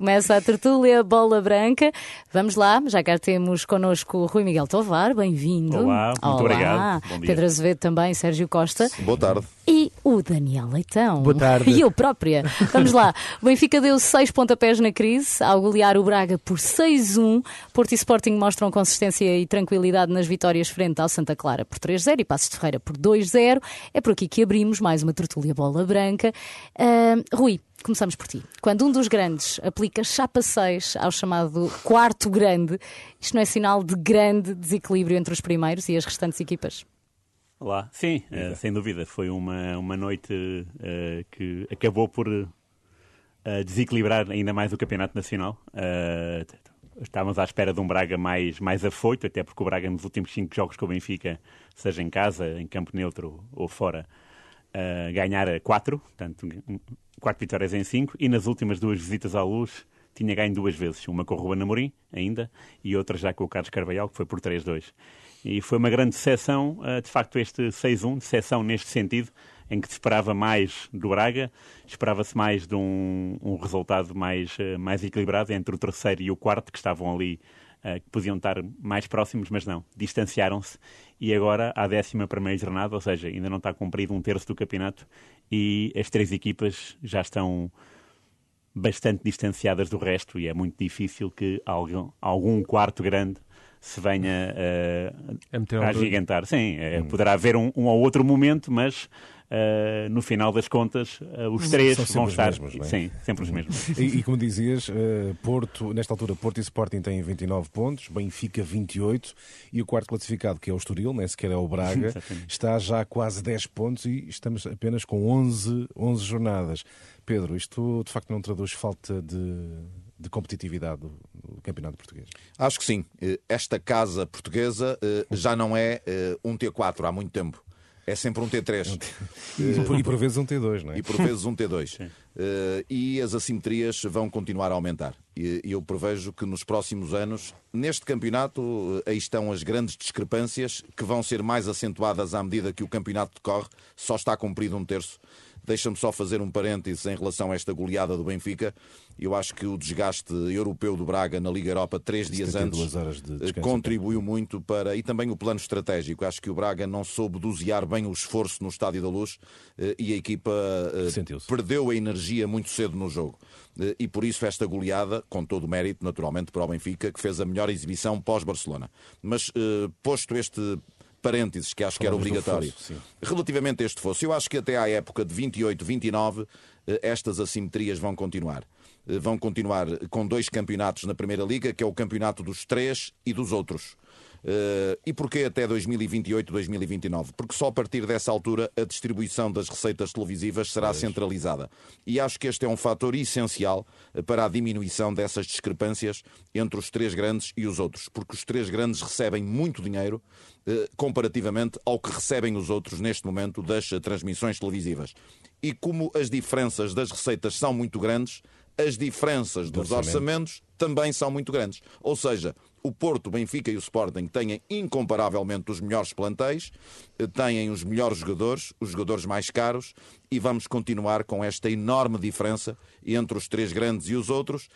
Começa a tertúlia Bola Branca. Vamos lá, já cá temos connosco o Rui Miguel Tovar, bem-vindo. Olá, muito Olá. obrigado. Bom dia. Pedro Azevedo também, Sérgio Costa. Boa tarde. E o Daniel Leitão. Boa tarde. E eu própria. Vamos lá. O Benfica deu seis pontapés na crise ao golear o Braga por 6-1. Porto e Sporting mostram consistência e tranquilidade nas vitórias frente ao Santa Clara por 3-0 e Passos de Ferreira por 2-0. É por aqui que abrimos mais uma tertúlia bola branca. Ah, Rui, começamos por ti. Quando um dos grandes aplica chapa 6 ao chamado quarto grande, isto não é sinal de grande desequilíbrio entre os primeiros e as restantes equipas? Olá. Sim, eh, sem dúvida. Foi uma, uma noite eh, que acabou por eh, desequilibrar ainda mais o Campeonato Nacional. Estávamos à espera de um Braga mais, mais afoito, até porque o Braga nos últimos cinco jogos com o Benfica, seja em casa, em campo neutro ou fora, eh, ganhara quatro, portanto, um- quatro vitórias em cinco, e nas últimas duas visitas à luz tinha ganho duas vezes, uma com o Ruben Amorim, ainda, e outra já com o Carlos Carvalhal, que foi por 3-2. E foi uma grande decepção, eh, de facto, este 6-1, decepção neste sentido, em que se esperava mais do Braga, esperava-se mais de um, um resultado mais, eh, mais equilibrado entre o terceiro e o quarto, que estavam ali, que podiam estar mais próximos, mas não, distanciaram-se. E agora, à décima primeira jornada, ou seja, ainda não está cumprido um terço do campeonato, e as três equipas já estão bastante distanciadas do resto e é muito difícil que algum, algum quarto grande se venha eh, A agigantar. Sim, eh, poderá haver um, um ou outro momento, mas eh, no final das contas eh, os três São sempre vão os estar. mesmos, não é? Sim, sempre os mesmos. E, e como dizias, eh, Porto, nesta altura, Porto e Sporting têm 29 pontos, Benfica 28 e o quarto classificado, que é o Estoril, nem sequer é o Braga, está já a quase 10 pontos e estamos apenas com 11, 11 jornadas. Pedro, isto de facto não traduz falta de, de competitividade do, do campeonato português? Acho que sim. Esta casa portuguesa eh, já não é um T4 há muito tempo. É sempre um T3. E por, e por vezes um T2, não é? E por vezes um T2. Eh, e as assimetrias vão continuar a aumentar. E e eu prevejo que nos próximos anos, neste campeonato, eh, aí estão as grandes discrepâncias que vão ser mais acentuadas à medida que o campeonato decorre. Só está cumprido um terço. Deixa-me só fazer um parênteses em relação a esta goleada do Benfica. Eu acho que o desgaste europeu do Braga na Liga Europa, três dias 72 antes, de eh, contribuiu muito para. E também o plano estratégico. Acho que o Braga não soube dosear bem o esforço no Estádio da Luz eh, e a equipa eh, perdeu a energia muito cedo no jogo. E por isso esta goleada, com todo o mérito, naturalmente, para o Benfica, que fez a melhor exibição pós-Barcelona. Mas posto este parênteses, que acho que era obrigatório, fosso, relativamente a este fosse, eu acho que até à época de 28, 29, eh, estas assimetrias vão continuar. Eh, Vão continuar com dois campeonatos na Primeira Liga, que é o campeonato dos três e dos outros. Eh, e porquê até 2028, 2029? Porque só a partir dessa altura a distribuição das receitas televisivas será centralizada. E acho que este é um fator essencial eh, para a diminuição dessas discrepâncias entre os três grandes e os outros. Porque os três grandes recebem muito dinheiro eh, comparativamente ao que recebem os outros neste momento das transmissões televisivas. E como as diferenças das receitas são muito grandes, as diferenças dos orçamento. orçamentos também são muito grandes. Ou seja, o Porto, o Benfica e o Sporting têm incomparavelmente os melhores plantéis, eh, têm os melhores jogadores, os jogadores mais caros, e vamos continuar com esta enorme diferença entre os três grandes e os outros,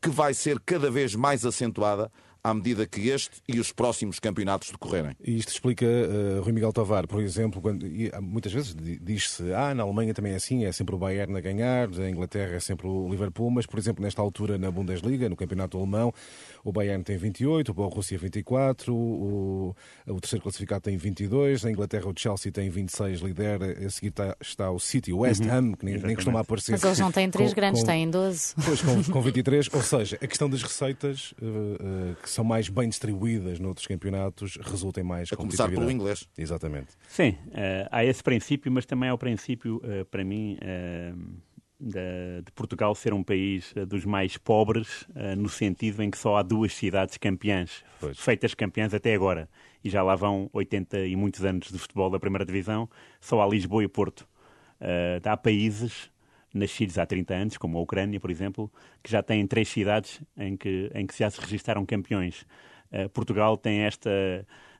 que vai ser cada vez mais acentuada à medida que este e os próximos campeonatos decorrerem. E isto explica eh, Rui Miguel Tovar, por exemplo, quando, e, há- muitas vezes di- diz-se, ah, na Alemanha também é assim, é sempre o Bayern a ganhar, na Inglaterra é sempre o Liverpool, mas, por exemplo, nesta altura na Bundesliga, no campeonato alemão, o Bayern tem 28, o Borussia 24, o, o terceiro classificado tem 22, na Inglaterra o Chelsea tem 26, lidera, a seguir está, está o City, o West Ham, que nem, nem costuma aparecer. Mas eles não têm três Com- grandes, com- têm 12. Pois, com, com 23, ou seja, a questão das receitas eh, eh, que são mais bem distribuídas noutros campeonatos resultem mais A começar pelo inglês. Exatamente. Sim, eh, há esse princípio, mas também há o princípio, eh, para mim, eh, de, Portugal ser um país dos mais pobres, no sentido em que só há duas cidades campeãs, Pois. feitas campeãs até agora. E já lá vão 80 e muitos anos de futebol da primeira divisão, só há Lisboa e Porto. Há países nascidos há 30 anos, como a Ucrânia, por exemplo, que já têm três cidades em que, em que já se registaram campeões. Eh, Portugal tem esta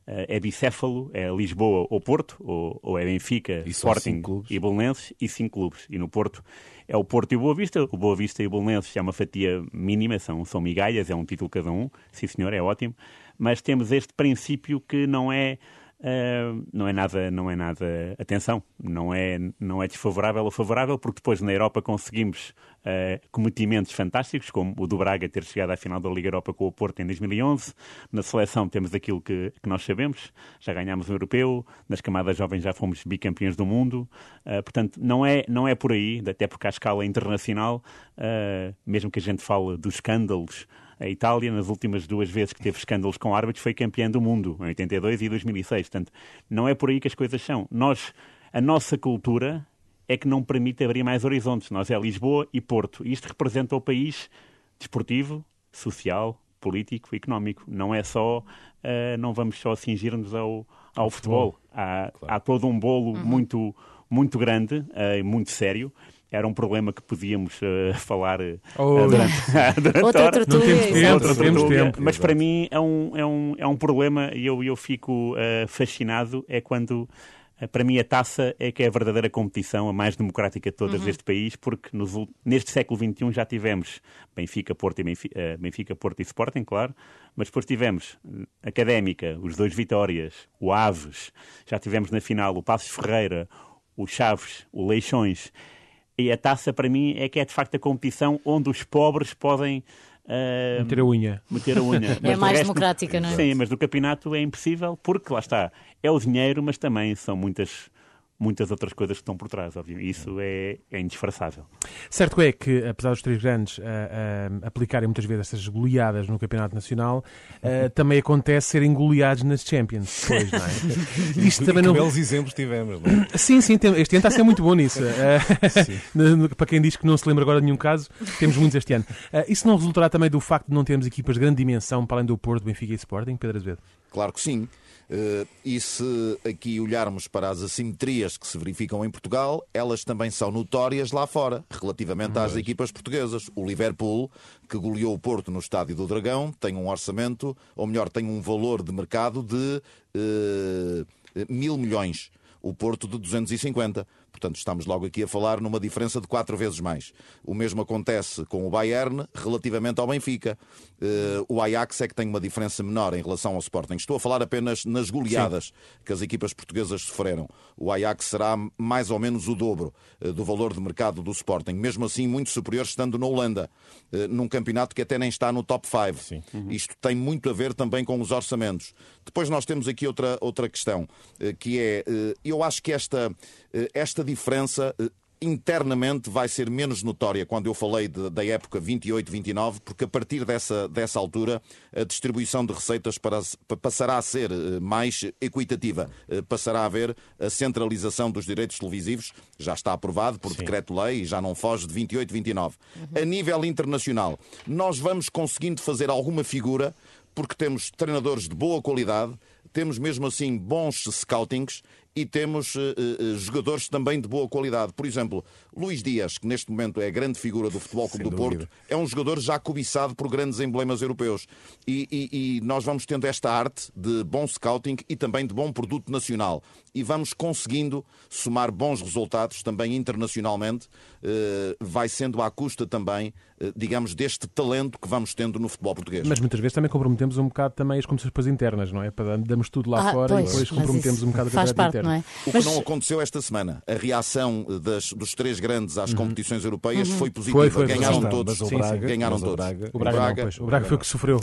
é bicéfalo, é Lisboa ou Porto, ou, ou é Benfica, E Sporting e Belenenses, e cinco clubes. E no Porto é o Porto e o Boa Vista. O Boa Vista e o Belenenses é uma fatia mínima, são, são migalhas, é um título cada um. Sim, senhor, é ótimo. Mas temos este princípio que não é Uh, não é nada, não é nada, atenção, não é, não é desfavorável ou favorável, porque depois na Europa conseguimos uh, cometimentos fantásticos, como o do Braga ter chegado à final da Liga Europa com o Porto em 2011. Na seleção temos aquilo que, que nós sabemos, já ganhámos o Europeu, nas camadas jovens já fomos bicampeões do mundo. Uh, portanto, não é, não é por aí, até porque à escala internacional, mesmo que a gente fale dos escândalos a Itália, nas últimas duas vezes que teve escândalos com árbitros, foi campeã do mundo, em 82 e 2006. Portanto, não é por aí que as coisas são. Nós, a nossa cultura é que não permite abrir mais horizontes. Nós é Lisboa e Porto. Isto representa o país desportivo, social, político, económico. Não é só, uh, não vamos só cingir-nos ao, ao futebol. Há, claro. há, todo um bolo uhum. muito, muito grande e uh, muito sério era um problema que podíamos uh, falar uh, oh. durante, durante outra tertúlia. Mas para mim é um, é um, é um problema e eu, eu fico uh, fascinado é quando para mim a taça é que é a verdadeira competição, a mais democrática de todas uhum. deste país, porque nos, neste século XXI já tivemos Benfica, Porto e, Benfica, Benfica, Porto e Sporting, claro, mas depois tivemos Académica, os dois Vitórias, o Aves, já tivemos na final o Passos Ferreira, o Chaves, o Leixões e a taça, para mim, é que é de facto a competição onde os pobres podem. Uh, meter a unha. Meter a unha. é mais resto, democrática, não é? Sim, mas no campeonato é impossível, porque lá está, é o dinheiro, mas também são muitas muitas outras coisas que estão por trás, óbvio. Isso é, é indisfarçável. Certo é que, apesar dos três grandes uh, uh, aplicarem muitas vezes essas goleadas no Campeonato Nacional, uh, também acontece serem goleados nas Champions. Depois, não é? Isto também não... belos exemplos tivemos, não é? Sim, sim, tem... este ano está a ser muito bom nisso. para quem diz que não se lembra agora de nenhum caso, temos muitos este ano. isso não resultará também do facto de não termos equipas de grande dimensão para além do Porto, Benfica e Sporting, Pedro Azevedo? Claro que sim. Eh, e se aqui olharmos para as assimetrias que se verificam em Portugal, elas também são notórias lá fora, relativamente às equipas portuguesas. O Liverpool, que goleou o Porto no Estádio do Dragão, tem um orçamento, ou melhor, tem um valor de mercado de uh, mil milhões. O Porto de 250. Portanto, estamos logo aqui a falar numa diferença de quatro vezes mais. O mesmo acontece com o Bayern relativamente ao Benfica. Uh, o Ajax é que tem uma diferença menor em relação ao Sporting. Estou a falar apenas nas goleadas Sim. que as equipas portuguesas sofreram. O Ajax será mais ou menos o dobro uh, do valor de mercado do Sporting, mesmo assim muito superior estando na Holanda, uh, num campeonato que até nem está no top 5. Uhum. Isto tem muito a ver também com os orçamentos. Depois nós temos aqui outra, outra questão, que é, eu acho que esta, esta diferença eh, internamente vai ser menos notória quando eu falei de, da época 28-29, porque a partir dessa, dessa altura a distribuição de receitas para, passará a ser eh, mais equitativa. Eh, passará a haver a centralização dos direitos televisivos, já está aprovado por decreto-lei e já não foge de 28-29. Uhum. A nível internacional, nós vamos conseguindo fazer alguma figura porque temos treinadores de boa qualidade, temos mesmo assim bons scoutings e temos uh, uh, jogadores também de boa qualidade. Por exemplo, Luís Dias, que neste momento é a grande figura do Futebol Clube do Porto, é um jogador já cobiçado por grandes emblemas europeus. E, e, e, nós vamos tendo esta arte de bom scouting e também de bom produto nacional. E vamos conseguindo somar bons resultados também internacionalmente. Uh, vai sendo à custa também, digamos, deste talento que vamos tendo no futebol português. Mas muitas vezes também comprometemos um bocado também as competições internas, não é? Para damos tudo lá ah, fora pois, e depois comprometemos um bocado a é? O Mas... que não aconteceu esta semana. A reação das, dos três grandes às uhum. competições europeias uhum. foi positiva. Foi, foi, ganharam todos. Sim, sim. Ganharam todos. O Braga, o Braga, não, o Braga foi o que sofreu.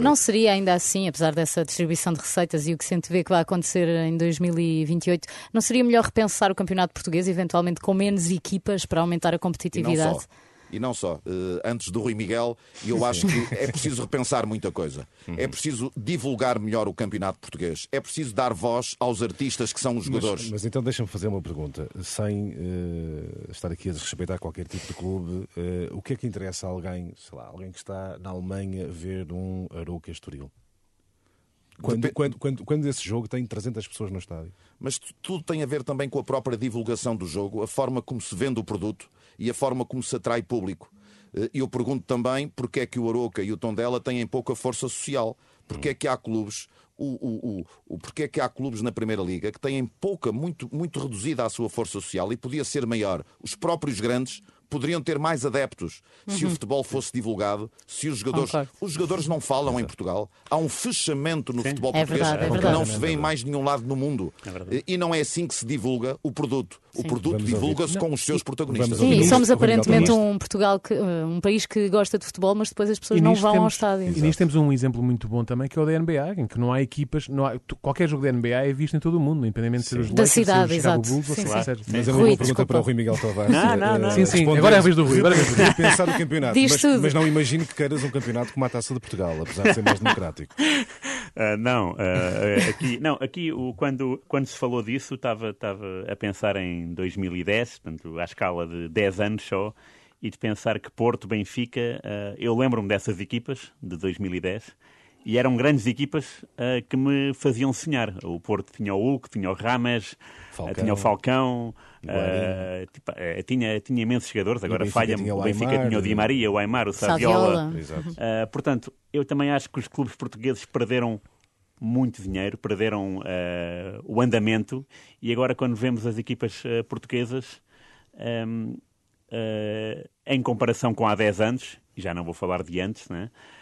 Não seria ainda assim, apesar dessa distribuição de receitas e o que se vê que vai acontecer em 2028, não seria melhor repensar o campeonato português, eventualmente com menos equipas para aumentar a competitividade? E não só, uh, antes do Rui Miguel, e eu acho que é preciso repensar muita coisa. É preciso divulgar melhor o campeonato português. É preciso dar voz aos artistas que são os jogadores. Mas, mas então deixa-me fazer uma pergunta, sem uh, estar aqui a desrespeitar qualquer tipo de clube. Uh, o que é que interessa a alguém, sei lá, alguém que está na Alemanha ver um Arouca Estoril? Quando, quando, quando, quando, esse jogo tem 300 pessoas no estádio. Mas tudo tem a ver também com a própria divulgação do jogo, a forma como se vende o produto e a forma como se atrai público. Eh, e eu pergunto também porque é que o Aroca e o Tondela têm pouca força social. Porque é que há clubes o, o, o, o porque é que há clubes na Primeira Liga que têm pouca, muito, muito reduzida a sua força social e podia ser maior. Os próprios grandes poderiam ter mais adeptos se o futebol fosse divulgado, se os jogadores. Concordo. Os jogadores não falam em Portugal. Há um fechamento no futebol É português verdade, é que verdade. não se vê em mais nenhum lado no mundo. É. E não é assim que se divulga o produto. O produto divulga-se com os seus protagonistas. Sim, ouvir e somos aparentemente um Portugal, que, um país que gosta de futebol, mas depois as pessoas não vão ao temos- estádio. E nisto temos um exemplo muito bom também, que é o da NBA, em que não há equipas, não há- tu- qualquer jogo da NBA é visto em todo o mundo, independentemente de ser os Da Lakers, ser cidade, os Chicago exato. Bulls, ou Sim, sim. Mas é uma Rui, boa pergunta desculpa. para o Rui Miguel Tavares. Não, não, não. Eh, Sim, sim, agora é a vez do Rui, agora é a vez do Rui. Pensar o campeonato, mas, mas não imagino que queiras um campeonato como a Taça de Portugal, apesar de ser mais democrático. Ah, não, ah, aqui, não, aqui o, quando, quando se falou disso, estava, estava a pensar em 2010, portanto, à escala de 10 anos só, e de pensar que Porto, Benfica, ah, eu lembro-me dessas equipas de 2010. E eram grandes equipas ah, que me faziam sonhar. O Porto tinha o Hulk, tinha o Rames, ah, Falcão. tinha o Falcão, ah, tipo, eh, tinha, tinha imensos jogadores. Agora falha-me. o Benfica tinha o Di Maria, o Aymar, o Saviola. Saviola. Uh, portanto, eu também acho que os clubes portugueses perderam muito dinheiro, perderam uh, o andamento e agora quando vemos as equipas uh, portuguesas um, uh, em comparação com há 10 anos, e já não vou falar de antes, né, uh,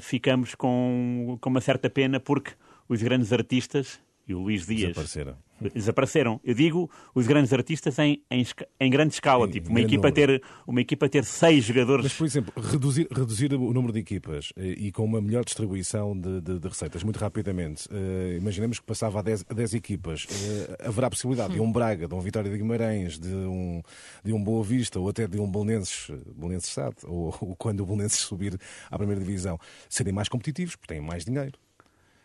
ficamos com, com uma certa pena porque os grandes artistas e o Luís Dias Desapareceram. desapareceram. Eu digo os grandes artistas em, em, em grande escala, Em tipo uma equipa, número. ter, uma equipa ter seis jogadores. Mas, por exemplo, reduzir, reduzir o número de equipas eh, e com uma melhor distribuição de, de- de receitas, muito rapidamente. Eh, imaginemos que passava a 10, a 10 equipas. Eh, haverá a possibilidade de um Braga, de um Vitória de Guimarães, de um, de um Boa Vista ou até de um Belenenses, Belenenses SAD, ou, ou quando o Belenenses subir à primeira divisão, serem mais competitivos, porque têm mais dinheiro.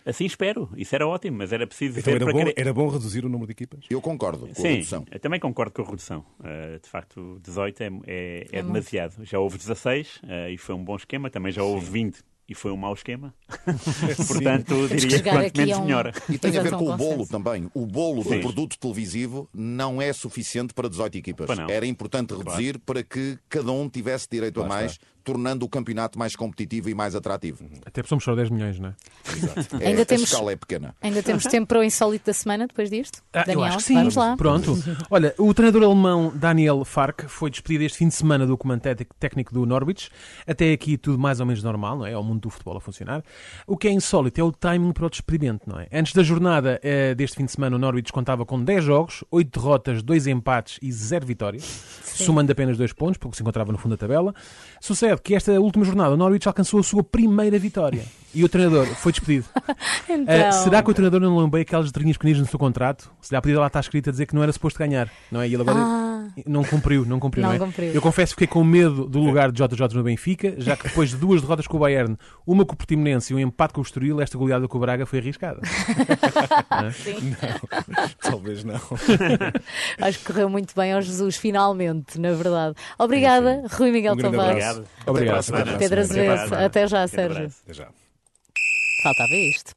Assim espero. Isso era ótimo, mas era preciso Então ver era para bom, querer- era bom reduzir o número de equipas? Eu concordo com a Sim, redução. eu também concordo com a redução. Uh, de facto, 18 é, é, é É muito. demasiado. Já houve 16 uh, e foi um bom esquema. Também já houve 20 e foi um mau esquema. Portanto, que diria que quanto menos a um- melhor. E tem a ver com um o bolo também. O bolo Sim. do produto televisivo não é suficiente para 18 equipas. Não. Era importante reduzir para que cada um tivesse direito a mais, está. Tornando o campeonato mais competitivo e mais atrativo. Até porque somos só 10 milhões, não é? É, Ainda a temos- escala é pequena. Ainda temos tempo para o insólito da semana depois disto? Ah, eu Daniel, acho que sim. vamos lá. Pronto. Olha, o treinador alemão Daniel Fark foi despedido este fim de semana do comando té- técnico do Norwich. Até aqui tudo mais ou menos normal, não é? É o mundo do futebol a funcionar. O que é insólito é o timing para o despedimento, não é? Antes da jornada eh, deste fim de semana, o Norwich contava com 10 jogos, 8 derrotas, 2 empates e 0 vitórias, somando apenas 2 pontos, porque se encontrava no fundo da tabela. Sucede que esta última jornada o Norwich alcançou a sua primeira vitória. E o treinador foi despedido. Então, Uh, será que o treinador não lembrou aquelas letrinhas pequeninas no seu contrato? Se lhe podia lá está escrito a dizer que não era suposto ganhar, não é? E ele agora Ah. Não cumpriu, não cumpriu, não, Não é? cumpriu. Eu confesso que fiquei com medo do lugar de JJ no Benfica, já que depois de duas derrotas com o Bayern, uma com o Portimonense e um empate com o Estoril, esta goleada com o Braga foi arriscada. Talvez não. Acho que correu muito bem ao Jesus, finalmente, na verdade. Obrigada, Rui Miguel Um Tavares. Obrigado. Obrigado. Pedro Azevedo. Até já, Sérgio. Até já. Faltava isto.